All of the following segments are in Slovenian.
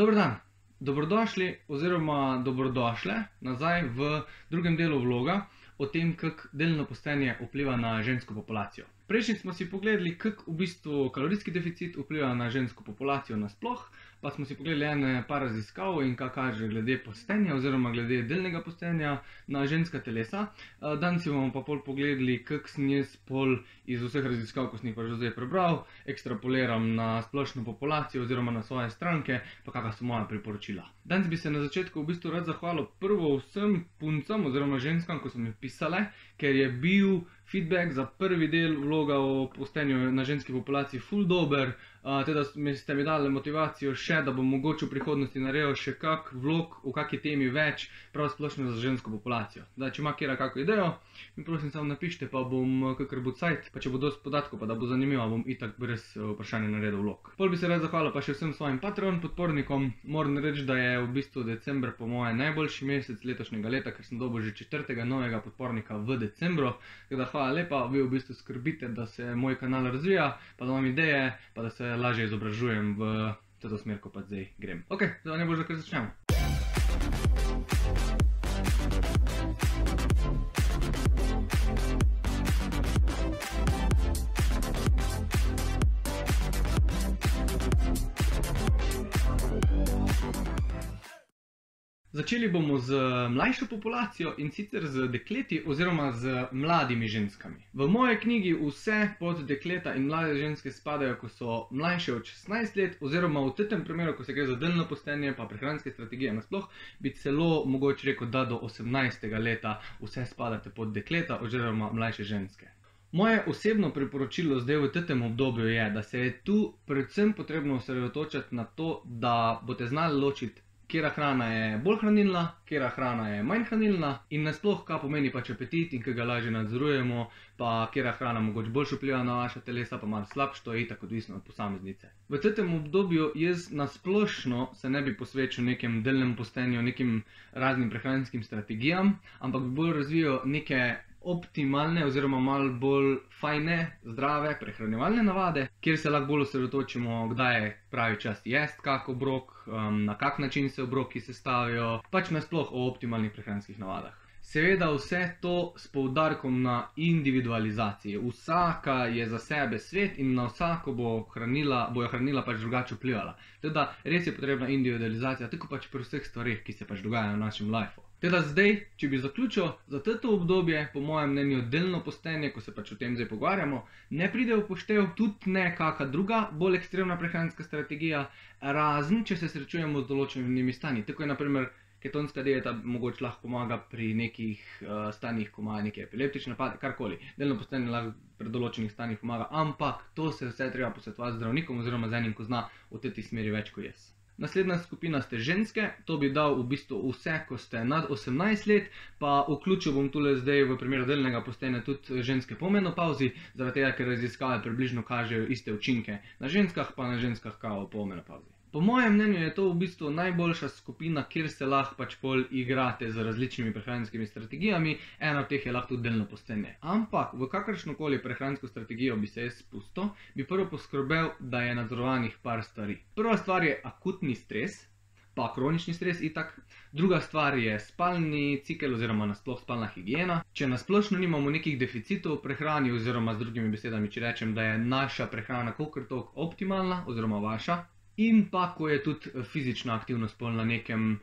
Dobro dan, dobrodošli oziroma dobrodošle nazaj v drugem delu vloga o tem, kako delno postenje vpliva na žensko populacijo. Prejšnji smo si pogledali, kako v bistvu kalorijski deficit vpliva na žensko populacijo nasploh, pa smo si pogledali ene par raziskav in kaj kaže glede postenja oziroma glede delnega postenja na ženska telesa. Eh, Danes si bomo pa pol pogledali, kako sem jaz pol iz vseh raziskav, ko sem jih pa že zdaj prebral, ekstrapoliram na splošno populacijo oziroma na svoje stranke, pa kakšna so moja priporočila. Danes bi se na začetku v bistvu rad zahvalil prvo vsem puncam oziroma ženskam, ko so mi pisale, ker je bil feedback za prvi del vloga o postenju na ženski populaciji full dober, uh, mi ste mi dali motivacijo še, da bom mogoče v prihodnosti naredil še kak vlog v kaki temi več, prav splošno za žensko populacijo. Da, če ima kjera kako idejo, mi prosim samo napišite, pa bom kakor bo cajt, pa če bo dosti podatkov, pa da bo zanimivo, bom itak brez vprašanja naredil vlog. Pol bi se rad zahvalil pa še vsem svojim Patreon podpornikom. Moram reči, da je v bistvu december po moje najboljši mesec letošnjega leta, ker sem dobil že četrtega novega podpornika v decembru. Tako da hvala lepa, vi v bistvu skrbite, da se moj kanal razvija, pa da imam ideje, pa da se lažje izobražujem v to smer, ko pa zdaj grem. Ok, zdaj ne bo že kar začnemo. Začeli bomo z mlajšo populacijo in sicer z dekleti oziroma z mladimi ženskami. V moji knjigi vse pod dekleta in mlade ženske spadajo, ko so mlajše od 16 let, oziroma v tem primeru, ko se gre za delno postenje, pa prehranske strategije nasploh, bi celo mogoče rekel, da do 18. leta vse spadate pod dekleta oziroma mlajše ženske. Moje osebno priporočilo zdaj v tem obdobju je, da se je tu predvsem potrebno osredotočiti na to, da boste znali ločiti kera hrana je bolj hranilna, kera hrana je manj hranilna in nasploh, kaj pomeni pač apetit in kaj ga lažje nadzorujemo, pa kera hrana mogoče bolj vpliva na vaše telesa, pa malo slabše, to je itak odvisno od posameznice. V tem obdobju jaz nasplošno se ne bi posvečal nekem delnem postenju, nekim raznim prehranskim strategijam, ampak bi bolj razvijal neke optimalne oziroma malo bolj fajne, zdrave prehranjevalne navade, kjer se lahko bolj osredotočimo, kdaj je pravi čas jesti kak obrok, um, na kak način se obroki sestavijo, pač nasploh o optimalnih prehranskih navadah. Seveda vse to s poudarkom na individualizaciji. Vsaka je za sebe svet in na vsako bo hranila, bojo hranila pač drugače vplivala. Teda res je potrebna individualizacija, tako pač pri vseh stvarih, ki se pač dogajajo v našem lifeu. Teda zdaj, če bi zaključil, za to obdobje, po mojem mnenju, delno postenje, ko se pač o tem zdaj pogovarjamo, ne pride v poštev tudi ne kakšna druga, bolj ekstremna prehranska strategija, razen če se srečujemo z določenimi stanji. Tako je naprimer ketonska dieta mogoče lahko pomaga pri nekih uh, stanjih, ko ima neke epileptične napade, karkoli. Delno postenje lahko pri določenih stanjih pomaga, ampak to se vse treba posvetovati z zdravnikom oziroma z enim, ko zna v tej smeri več kot jaz. Naslednja skupina ste ženske, to bi dal v bistvu vse, ko ste nad 18 let, pa vključil bom tule zdaj v primeru delnega postenja tudi ženske po menopauzi, zaradi tega, ker raziskave približno kažejo iste učinke na ženskah, pa na ženskah kao po menopauzi. Po mojem mnenju je to v bistvu najboljša skupina, kjer se lahko pač pol igrate z različnimi prehranskimi strategijami, ena od teh je lahko tudi delno postenje. Ampak v kakršno koli prehransko strategijo bi se jaz spustil, bi prvo poskrbel, da je nadzorovanih par stvari. Prva stvar je akutni stres, pa kronični stres itak. Druga stvar je spalni cikel oziroma nasploh spalna higiena. Če nasplošno nimamo nekih deficitov v prehrani oziroma z drugimi besedami, če rečem, da je naša prehrana kolikor tok optimalna oziroma vaša. In pa, ko je tudi fizična aktivnost pol na nekem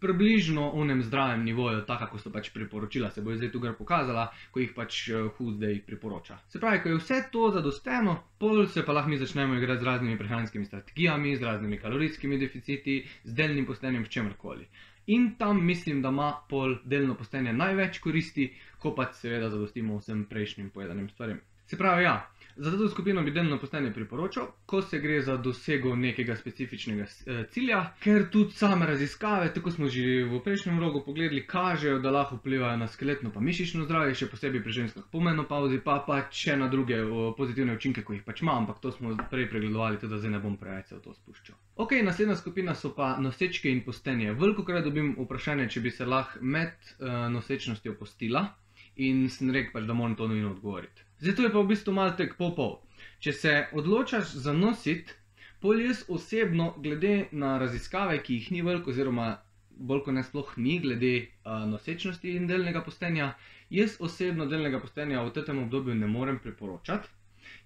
približno unem zdravem nivoju, tako kot so pač priporočila, se bo zdaj tukaj pokazala, ko jih pač HUD zdaj priporoča. Se pravi, ko je vse to zadosteno, pol se pa lahko mi začnemo igrati z raznimi prehranskimi strategijami, z raznimi kalorijskimi deficiti, z delnim postenjem, s čemkoli. In tam mislim, da ima pol delno postenje največ koristi, ko pač seveda zadostimo vsem prejšnjim povedanim stvarem. Se pravi, ja, za to skupino bi delno postenje priporočal, ko se gre za dosego nekega specifičnega cilja, ker tudi same raziskave, tako smo že v prejšnjem vlogu pogledali, kažejo, da lahko vplivajo na skeletno pa mišično zdravje, še posebej pri ženskah po menopauzi, pa pa še na druge pozitivne učinke, ko jih pač ima, ampak to smo prej pregledovali, tudi zdaj ne bom preveč se v to spuščal. Ok, naslednja skupina so pa nosečke in postenje. Veliko krat dobim vprašanje, če bi se lahko med uh, nosečnostjo postila in sem rekel pač, da moram to nujno odgovoriti. Zdaj to je pa v bistvu malo tek pol. Če se odločaš za nosit, Pol jaz osebno, glede na raziskave, ki jih ni veliko, oziroma bolj kot ne sploh ni, glede uh, nosečnosti in delnega postenja, jaz osebno delnega postenja v tem obdobju ne morem priporočati.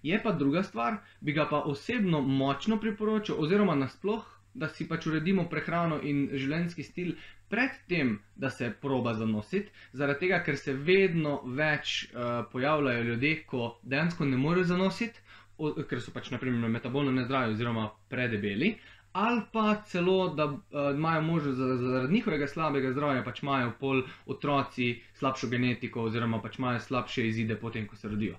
Je pa druga stvar, bi ga pa osebno močno priporočil, oziroma nasploh, da si pač uredimo prehrano in življenjski stil predtem, da se proba zanositi, zaradi tega, ker se vedno več uh, pojavljajo ljudje, ko dejansko ne morejo zanositi, o, ker so pač naprimer metabolno nezdravi oziroma predebeli. Ali pa celo, da uh, imajo možnost zaradi njihovega slabega zdravja, pač imajo pol otroci slabšo genetiko, oziroma pač imajo slabše izide, potem ko se rodijo.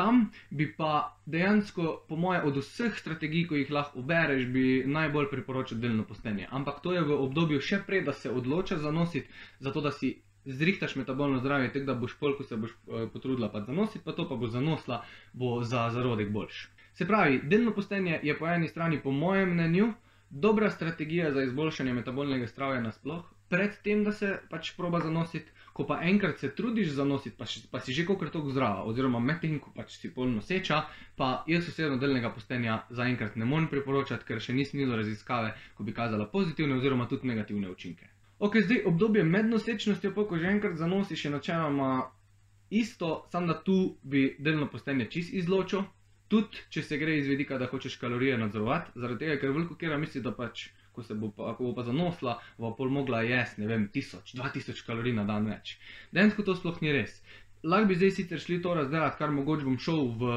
Tam bi pa dejansko, po mojem, od vseh strategij, ko jih lahko ubereš, bi najbolj priporočil delno postenje. Ampak to je v obdobju še prej, da se odloča zanositi, zato da si zrihtaš metabolno zdravje, tako da boš pol, ko se boš uh, potrudila pa zanositi, pa to pa bo zanosla, bo za zarodek boljš. Se pravi, delno postenje je po eni strani, po mojem mnenju, dobra strategija za izboljšanje metabolnega zdravja nasploh, predtem, da se pač proba zanositi, ko pa enkrat se trudiš zanositi, pa, pa si že kokrat tako zdrava, oziroma medtem, ko pač si polno noseča, pa jaz osebno delnega postenja zaenkrat ne morem priporočati, ker še nisem videl raziskave, ko bi kazala pozitivne oziroma tudi negativne učinke. Ok, zdaj obdobje med nosečnostjo, pa ko že enkrat zanosiš, je načeloma isto, samo da tu bi delno postenje čist izločil. Tudi, če se gre iz vidika, da hočeš kalorije nadzorovati, zaradi tega, ker veliko kera misli, da pač ko se bo pa, bo pa zanosla, bo pol mogla jesti, ne vem, 1000, 2000 kalorij na dan več. Dejansko to sploh ni res. Lahko bi zdaj sicer šli to razdelati, kar mogoče bom šel v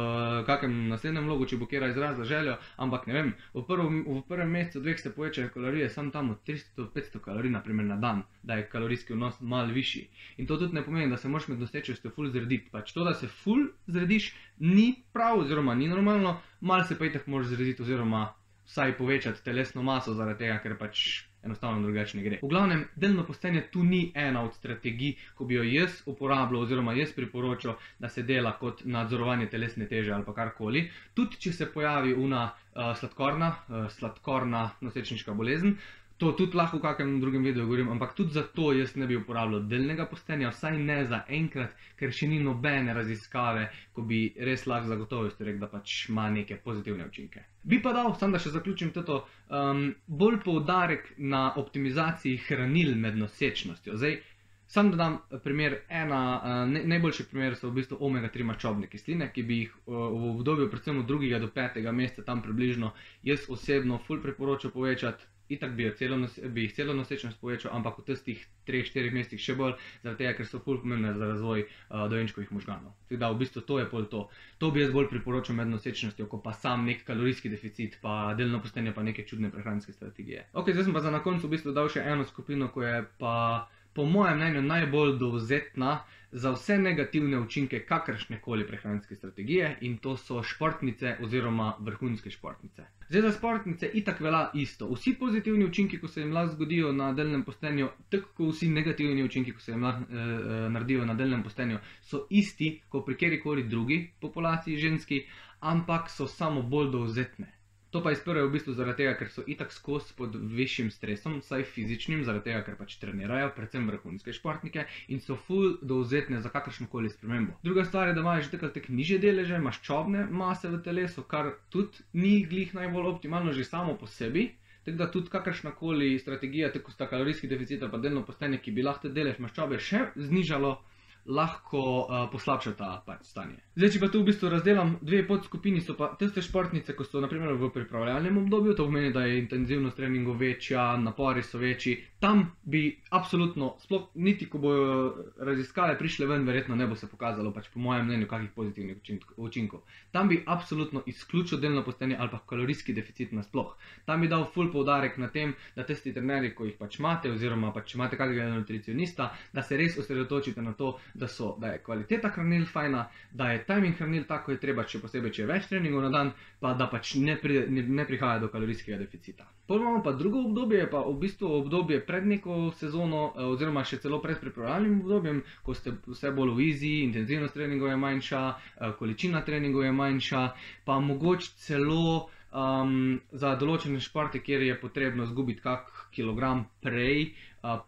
kakem naslednjem vlogu, če bo kera izrazila željo, ampak ne vem, v, prv, v prvem mesecu dveh se povečajo kalorije, sam tam od 300 do 500 kalorij naprimer na dan, da je kalorijski vnos mal višji. In to tudi ne pomeni, da se moraš med nosečnostjo ful zrediti. Pač to, da se ful zrediš, ni prav oziroma ni normalno, mal se pa itak moraš zrediti oziroma vsaj povečati telesno maso, zaradi tega, ker pač enostavno drugače ne gre. V glavnem, delno postenje tu ni ena od strategij, ko bi jo jaz uporabljal, oziroma jaz priporočal, da se dela kot nadzorovanje telesne teže ali karkoli. Tudi če se pojavi una uh, sladkorna, uh, sladkorna nosečniška bolezen, To tudi lahko v kakšnem drugem videu govorim, ampak tudi zato jaz ne bi uporabljal delnega postenja, vsaj ne za enkrat, ker še ni nobene raziskave, ko bi res lahko zagotovil, da pač ima neke pozitivne učinke. Bi pa dal, samo da še zaključim to, um, bolj poudarek na optimizaciji hranil med nosečnostjo. Zdaj, Sam da dam primer, ena uh, najboljši primer so v bistvu omega-3 mačobne kisline, ki bi jih uh, v obdobju, predvsem od 2. do 5. meseca, tam približno, jaz osebno ful priporočam povečati itak bi, celo nos, bi jih celo nosečnost povečal, ampak v tistih 3-4 mesecih še bolj, zaradi tega, ker so fulj pomembne za razvoj uh, dojenčkovih možganov. Tako da v bistvu to je pol to. To bi jaz bolj priporočal med nosečnostjo, kot pa sam nek kalorijski deficit, pa delno postenje, pa neke čudne prehranske strategije. Ok, zdaj sem pa za na koncu v bistvu dal še eno skupino, ko je pa po mojem mnenju najbolj dovzetna za vse negativne učinke kakršne koli prehranske strategije in to so športnice oziroma vrhunske športnice. Zdaj za športnice itak velja isto. Vsi pozitivni učinki, ko se jim lahko zgodijo na delnem postenju, tako kot vsi negativni učinki, ko se jim lahko e, naredijo na delnem postenju, so isti kot pri kjerkoli drugi populaciji ženski, ampak so samo bolj dovzetne. To pa izpirajo v bistvu zaradi tega, ker so itak skozi pod višjim stresom, saj fizičnim, zaradi tega, ker pač trenirajo, predvsem vrhunske športnike in so full dovzetne za kakršno koli spremembo. Druga stvar je, da imaš že takrat niže deleže, maščobne mase v telesu, kar tudi ni glih najbolj optimalno že samo po sebi. Tako da tudi kakršna koli strategija, tako sta kalorijski deficit ali pa delno postenje, ki bi lahko delež maščobe še znižalo, lahko uh, poslabšata pač stanje. Zdaj, če pa tu v bistvu razdelim dve podskupini, so pa tiste športnice, ko so naprimer v pripravljalnem obdobju, to pomeni, da je intenzivnost treningov večja, napori so večji. Tam bi absolutno, sploh niti ko bojo raziskave prišle ven, verjetno ne bo se pokazalo, pač po mojem mnenju, kakih pozitivnih učinkov. Tam bi absolutno izključil delno postenje ali pa kalorijski deficit nasploh. Tam bi dal full poudarek na tem, da tisti trenerji, ko jih pač imate, oziroma pač imate kakega nutricionista, da se res osredotočite na to, da, so, da je kvaliteta hranil fajna, da je timing hranil tako, kot je treba, še posebej, če je več treningov na dan, pa da pač ne, pri, ne, ne prihaja do kalorijskega deficita. Potem imamo pa drugo obdobje, pa v bistvu obdobje pred neko sezono, eh, oziroma še celo pred pripravljalnim obdobjem, ko ste vse bolj v izi, intenzivnost treningov je manjša, eh, količina treningov je manjša, pa mogoče celo. Um, za določene športe, kjer je potrebno izgubiti kak kilogram prej, uh,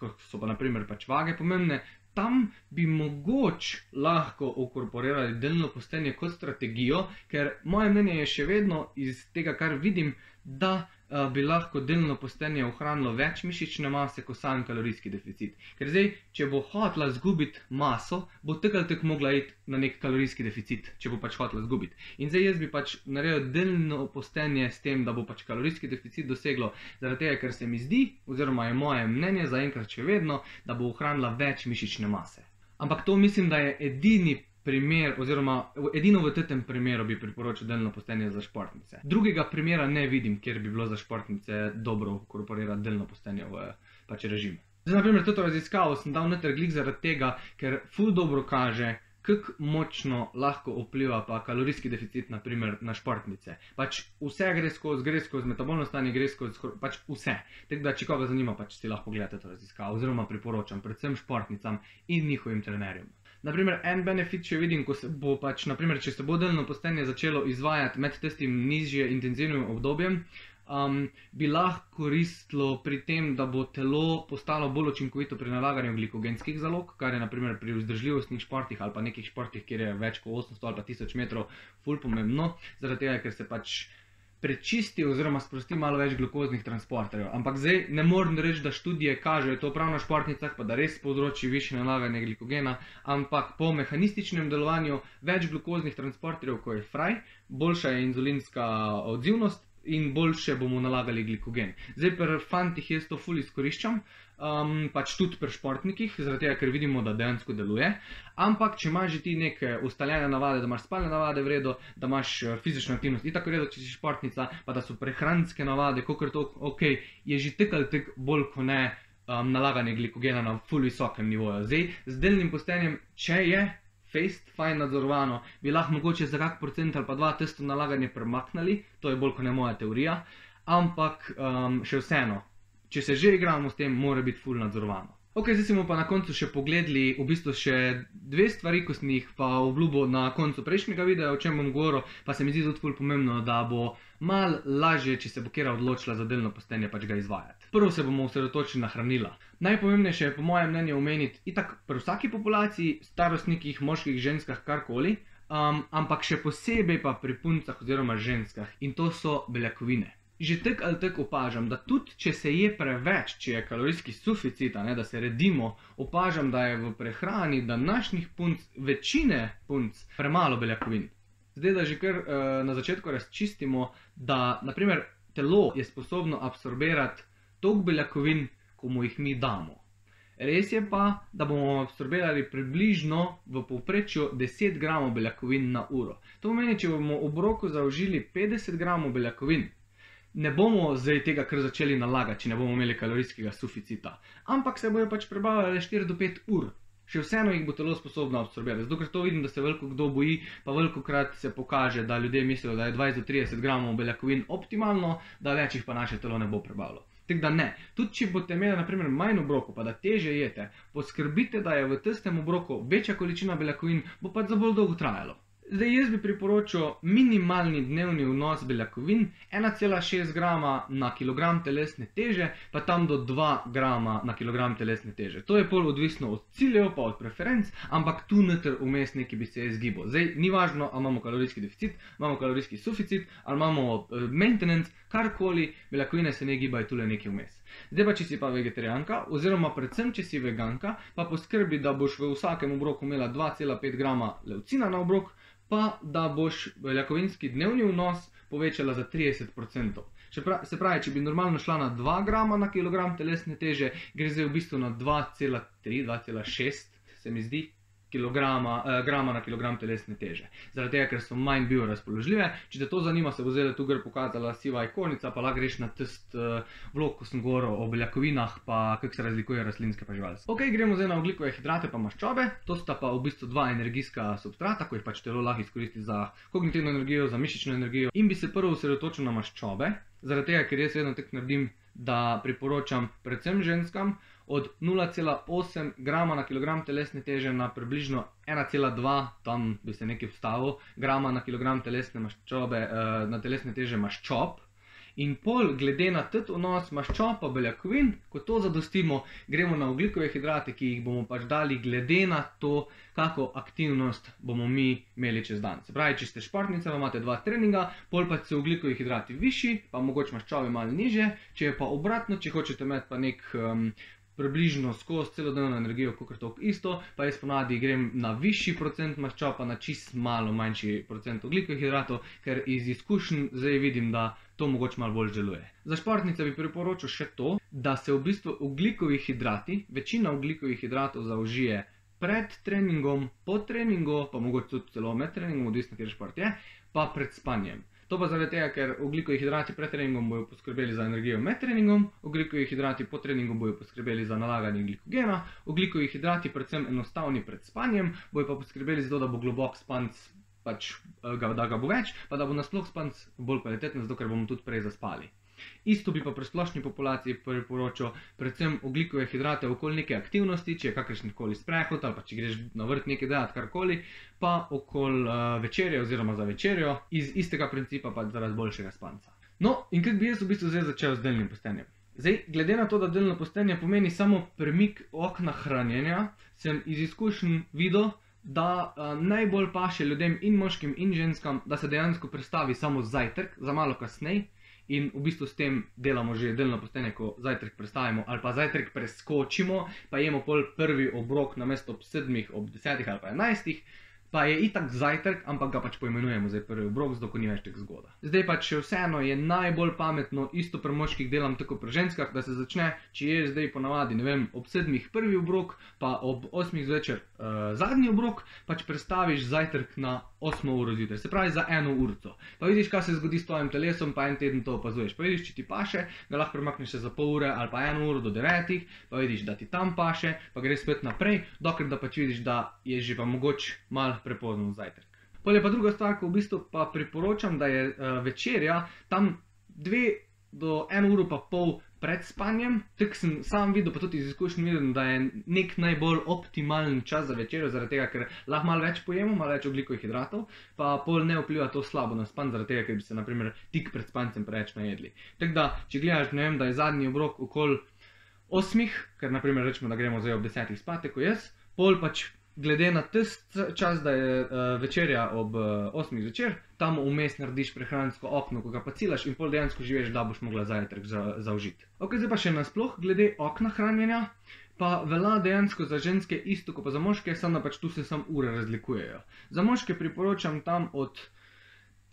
kot so pa naprimer pač vage pomembne, tam bi mogoče lahko ukorporirali delno postenje kot strategijo, ker moje mnenje je še vedno iz tega, kar vidim, da uh, bi lahko delno postenje ohranilo več mišične mase kot sam kalorijski deficit. Ker zdaj, če bo hotla zgubiti maso, bo tako ali tako mogla iti na nek kalorijski deficit, če bo pač hotla zgubiti. In zdaj jaz bi pač naredil delno postenje s tem, da bo pač kalorijski deficit doseglo, zaradi tega, ker se mi zdi, oziroma je moje mnenje zaenkrat še vedno, da bo ohranila več mišične mase. Ampak to mislim, da je edini primer, oziroma edino v tem primeru bi priporočil delno postenje za športnice. Drugega primera ne vidim, kjer bi bilo za športnice dobro inkorporirati delno postenje v pač režim. Zdaj, na primer, to raziskavo sem dal noter glik zaradi tega, ker ful dobro kaže, kako močno lahko vpliva pa kalorijski deficit naprimer, na športnice. Pač vse gre skozi, gre skozi metabolno stanje, gre skozi pač vse. Tako da, če koga zanima, pač si lahko gledate to raziskavo, oziroma priporočam predvsem športnicam in njihovim trenerjem. Naprimer, en benefit, če vidim, ko se bo pač, naprimer, če se bo delno postenje začelo izvajati med tistim nižje intenzivnim obdobjem, um, bi lahko koristilo pri tem, da bo telo postalo bolj učinkovito pri nalaganju glikogenskih zalog, kar je naprimer pri vzdržljivostnih športih ali pa nekih športih, kjer je več kot 800 ali pa 1000 metrov, ful pomembno, zaradi tega, ker se pač prečisti oziroma sprosti malo več glukoznih transporterjev. Ampak zdaj ne morem reči, da študije kažejo to prav na športnicah, pa da res povzroči više nalaganje glikogena, ampak po mehanističnem delovanju več glukoznih transporterjev, ko je fraj, boljša je inzulinska odzivnost in boljše bomo nalagali glikogen. Zdaj, pri fantih jaz to fully izkoriščam, um, pač tudi pri športnikih, zaradi tega, ker vidimo, da dejansko deluje. Ampak, če imaš že ti neke ustaljene navade, da imaš spalne navade v redu, da imaš eh, fizično aktivnost, in tako redo, če si športnica, pa da so prehranske navade, kot je to ok, je že tek ali tek bolj kot ne. Um, nalaganje glikogena na fully visokem nivoju. Zdaj, z delnim postenjem, če je face, fajn nadzorovano, bi lahko mogoče za kak procent ali pa dva testo nalaganje premaknili, to je bolj kot ne moja teorija, ampak um, še vseeno, če se že igramo s tem, mora biti full nadzorovano. Ok, zdaj smo pa na koncu še pogledali v bistvu še dve stvari, ko sem jih pa obljubil na koncu prejšnjega videa, o čem bom govoril, pa se mi zdi tudi ful pomembno, da bo mal lažje, če se bo kera odločila za delno postenje, pač ga izvajati. Prvo se bomo osredotočili na hranila. Najpomembnejše je po mojem mnenju omeniti, itak pri vsaki populaciji, starostnikih, moških, ženskah, karkoli, um, ampak še posebej pa pri puncah oziroma ženskah in to so beljakovine že tako ali tako opažam, da tudi če se je preveč, če je kalorijski suficit, ne, da se redimo, opažam, da je v prehrani današnjih punc, večine punc, premalo beljakovin. Zdaj, da že kar uh, na začetku razčistimo, da naprimer, telo je sposobno absorbirati toliko beljakovin, kot mu jih mi damo. Res je pa, da bomo absorbirali približno v povprečju 10 gramov beljakovin na uro. To pomeni, če bomo v obroku zaužili 50 gramov beljakovin, ne bomo zdaj tega kar začeli nalagati, če ne bomo imeli kalorijskega suficita. Ampak se bojo pač prebavljali 4 do 5 ur. Še vseeno jih bo telo sposobno absorbirati. Zato, ker to vidim, da se veliko kdo boji, pa veliko krat se pokaže, da ljudje mislijo, da je 20 do 30 gramov beljakovin optimalno, da več jih pa naše telo ne bo prebavilo. Tako da ne, tudi če boste imeli naprimer manj obrokov, pa da teže jete, poskrbite, da je v testem obroku večja količina beljakovin, bo pa za bolj dolgo trajalo. Zdaj, jaz bi priporočil minimalni dnevni vnos beljakovin 1,6 grama na kilogram telesne teže, pa tam do 2 grama na kilogram telesne teže. To je pol odvisno od ciljev, pa od preferenc, ampak tu noter vmes neki bi se izgibal. Zdaj, ni važno, ali imamo kalorijski deficit, imamo kalorijski suficit, ali imamo uh, maintenance, karkoli, beljakovine se ne gibajo tule neki vmes. Zdaj pa, če si pa vegetarijanka, oziroma predvsem, če si veganka, pa poskrbi, da boš v vsakem obroku imela 2,5 grama leucina na obrok, pa da boš beljakovinski dnevni vnos povečala za 30%. Se pravi, če bi normalno šla na 2 grama na kilogram telesne teže, gre zdaj v bistvu na 2,3-2,6, se mi zdi, kilograma, eh, grama na kilogram telesne teže. Zaradi tega, ker so manj biorazpoložljive. Če te to zanima, se bo zdaj tu gre pokazala siva ikonica, pa lahko greš na test eh, vlog, ko sem govoril o beljakovinah, pa kako se razlikuje rastlinske pa živalske. Ok, gremo zdaj na oglikove hidrate pa maščobe. To sta pa v bistvu dva energijska substrata, ko jih pač telo lahko izkoristi za kognitivno energijo, za mišično energijo. In bi se prvo osredotočil na maščobe, zaradi tega, ker jaz vedno tek naredim, da priporočam predvsem ženskam od 0,8 grama na kilogram telesne teže na približno 1,2, tam bi se nekaj vstavil, grama na kilogram telesne maščobe, uh, na telesne teže maščob. In pol, glede na tet vnos maščob pa beljakovin, ko to zadostimo, gremo na oglikove hidrate, ki jih bomo pač dali glede na to, kako aktivnost bomo mi imeli čez dan. Se pravi, če ste športnica, imate dva treninga, pol pa so oglikovi hidrati višji, pa mogoče maščobe malo niže, če je pa obratno, če hočete imeti pa nek um, približno skozi celodnevno energijo, kot je to isto, pa jaz ponadi grem na višji procent maščob, na čist malo manjši procent oglikovih hidratov, ker iz izkušenj zdaj vidim, da to mogoče malo bolj deluje. Za športnice bi priporočil še to, da se v bistvu oglikovi hidrati, večina oglikovih hidratov zaužije pred treningom, po treningu, pa mogoče tudi celo med treningom, odvisno, šport je, pa pred spanjem. To pa zaradi tega, ker ugljikovi hidrati pred treningom bodo poskrbeli za energijo med treningom, ugljikovi hidrati po treningu bodo poskrbeli za nalaganje glikogena, ugljikovi hidrati, predvsem enostavni pred spanjem, bodo pa poskrbeli za to, da bo globok spanc, pač, eh, da ga bo več, pa da bo nasploh spanc bolj kvaliteten, zato ker bomo tudi prej zaspali. Isto bi pa pri splošni populaciji priporočil, predvsem oglikove hidrate okoli neke aktivnosti, če je kakršen koli sprehod ali pa če greš na vrt nekaj delati karkoli, pa okoli uh, večerje oziroma za večerjo, iz istega principa pa zaradi boljšega spanca. No, in kaj bi jaz v bistvu zdaj začel z delnim postenjem? Zdaj, glede na to, da delno postenje pomeni samo premik okna hranjenja, sem iz izkušenj videl, da uh, najbolj paše ljudem in moškim in ženskam, da se dejansko predstavi samo zajtrk, za malo kasneje in v bistvu s tem delamo že delno postene, ko zajtrk predstavimo ali pa zajtrk preskočimo, pa jemo pol prvi obrok na mesto ob sedmih, ob desetih ali pa enajstih, pa je itak zajtrk, ampak ga pač poimenujemo za prvi obrok, zato ko ni več tako zgoda. Zdaj pa, če vseeno je najbolj pametno, isto pri moških delam tako pri ženskah, da se začne, če je zdaj ponavadi, ne vem, ob sedmih prvi obrok, pa ob osmih zvečer uh, zadnji obrok, pač predstaviš zajtrk na 8 uro zjutraj, se pravi za eno uro. Pa vidiš, kaj se zgodi s tvojim telesom, pa en teden to opazuješ. Pa vidiš, če ti paše, ga lahko premakneš za pol ure ali pa eno uro do devetih, pa vidiš, da ti tam paše, pa greš spet naprej, dokler da pač vidiš, da je že pa mogoče mal prepozno zajtrk. Polje pa druga stvar, ko v bistvu pa priporočam, da je uh, večerja tam dve do eno uro pa pol pred spanjem. Tako sem sam videl, pa tudi iz izkušenj videl, da je nek najbolj optimalen čas za večerjo, zaradi tega, ker lahko malo več pojemo, malo več oglikovih hidratov, pa pol ne vpliva to slabo na span, zaradi tega, ker bi se naprimer tik pred spancem preveč najedli. Tako da, če gledaš, ne vem, da je zadnji obrok okoli osmih, ker naprimer rečemo, da gremo zdaj ob desetih spati, ko jaz, pol pač glede na tisti čas, da je uh, večerja ob uh, eh, 8. zvečer, tam vmes narediš prehransko okno, ko ga pa cilaš in pol dejansko živiš, da boš mogla zajtrk za, zaužiti. Ok, zdaj pa še nasploh, glede okna hranjenja, pa velja dejansko za ženske isto kot pa za moške, samo da pač tu se sam ure razlikujejo. Za moške priporočam tam od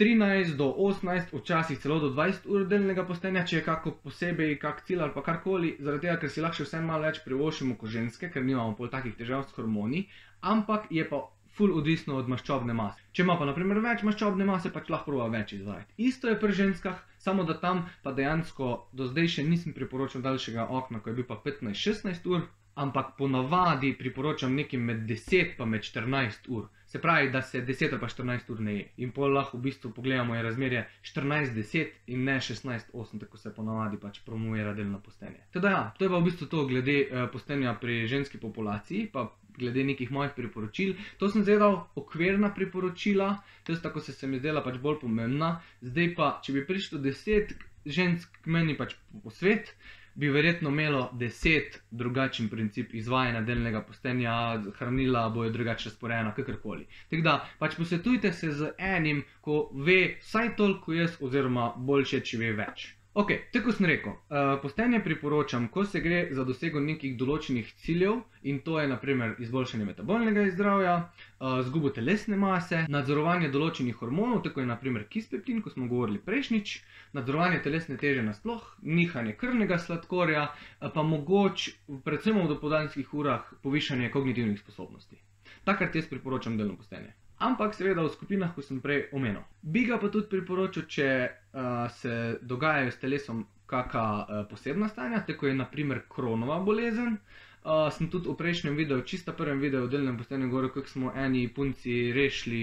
13 do 18, včasih celo do 20 ur delnega postenja, če je kako posebej, kak cilj ali pa karkoli, zaradi tega, ker si lahko vse malo več privoščimo kot ženske, ker nimamo pol takih težav s hormoni, ampak je pa ful odvisno od maščobne mase. Če ima pa naprimer več maščobne mase, pač lahko prova več izvajati. Isto je pri ženskah, samo da tam pa dejansko do zdaj še nisem priporočal daljšega okna, ko je bil pa 15-16 ur, ampak ponavadi priporočam nekaj med 10 pa med 14 ur. Se pravi, da se 10 pa 14 ur ne je. In pol lahko v bistvu pogledamo, je razmerje 14-10 in ne 16-8, tako se ponavadi pač promuje delno postenje. Teda ja, to je pa v bistvu to glede uh, postenja pri ženski populaciji, pa glede nekih mojih priporočil. To sem zdaj dal okvirna priporočila, to je tako se, se mi zdela pač bolj pomembna. Zdaj pa, če bi prišlo 10 žensk k meni pač po svet, bi verjetno imelo deset drugačen princip izvajanja delnega postenja, hranila bojo drugače razporejena, kakorkoli. Tako da pač posvetujte se z enim, ko ve vsaj toliko jaz, oziroma boljše, če ve več. Ok, tako sem rekel, uh, postenje priporočam, ko se gre za dosego nekih določenih ciljev in to je naprimer izboljšanje metabolnega zdravja, uh, zgubo telesne mase, nadzorovanje določenih hormonov, tako je naprimer kispeptin, ko smo govorili prejšnjič, nadzorovanje telesne teže nasploh, nihanje krvnega sladkorja, uh, pa mogoče, predvsem v dopodanskih urah, povišanje kognitivnih sposobnosti. Takrat jaz priporočam delno postenje ampak seveda v skupinah, kot sem prej omenil. Bi ga pa tudi priporočil, če uh, se dogajajo s telesom kakšna uh, posebna stanja, tako je naprimer kronova bolezen. Uh, sem tudi v prejšnjem videu, čisto prvem videu, delnem postenju govoril, kako smo eni punci rešili,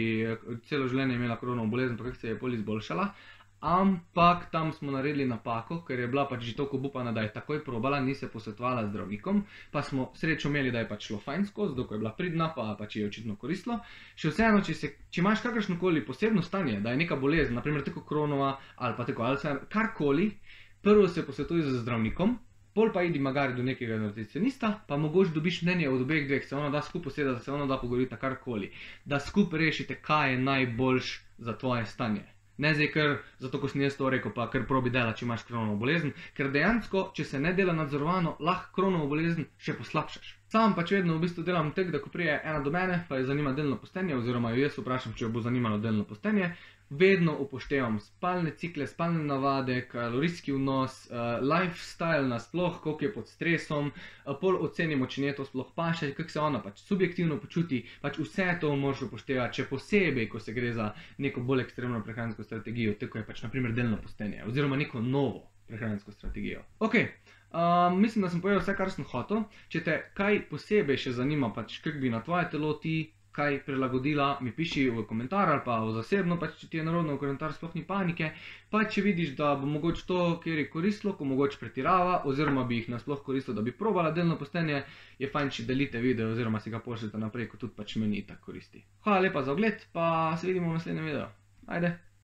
celo življenje imela kronovo bolezen, pa kako se je pol izboljšala. Ampak tam smo naredili napako, ker je bila pač že toliko upana, da je takoj probala, ni se posvetovala z zdravnikom, pa smo srečo imeli, da je pač šlo fajn skozi, dok je bila pridna, pa pač je očitno koristilo. Še vseeno, če, se, če imaš kakršno koli posebno stanje, da je neka bolezen, naprimer tako kronova ali pa tako Alzheimer, karkoli, prvo se posvetuj z zdravnikom. Pol pa idi magari do nekega nutricionista, pa mogoče dobiš mnenje od obeh dveh, se ono da skupaj sedeti, da se ono da pogovoriti karkoli, da skupaj rešite, kaj je najboljš za tvoje stanje. Ne zdaj, ker zato, ko sem jaz to rekel, pa ker probi dela, če imaš kronovo bolezen, ker dejansko, če se ne dela nadzorovano, lahko kronovo bolezen še poslabšaš. Sam pač vedno v bistvu delam tek, da ko prije ena do mene, pa je zanima delno postenje, oziroma jo jaz vprašam, če jo bo zanimalo delno postenje, vedno upoštevam spalne cikle, spalne navade, kalorijski vnos, uh, lifestyle nasploh, koliko je pod stresom, uh, pol ocenimo, če ne to sploh paše, kako se ona pač subjektivno počuti, pač vse to moraš upoštevati, še posebej, ko se gre za neko bolj ekstremno prehransko strategijo, tako je pač naprimer delno postenje oziroma neko novo prehransko strategijo. Ok. Um, mislim, da sem povedal vse, kar sem hotel. Če te kaj posebej še zanima, pač kako bi na tvoje telo ti kaj prilagodila, mi piši v komentar ali pa v zasebno, pač če ti je narodno v komentar, sploh ni panike. Pa če vidiš, da bo mogoče to, kjer je koristilo, ko mogoče pretirava, oziroma bi jih nasploh koristilo, da bi probala delno postenje, je fajn, če delite video oziroma si ga pošljete naprej, ko tudi pač meni tako koristi. Hvala lepa za ogled, pa se vidimo v naslednjem videu. Ajde!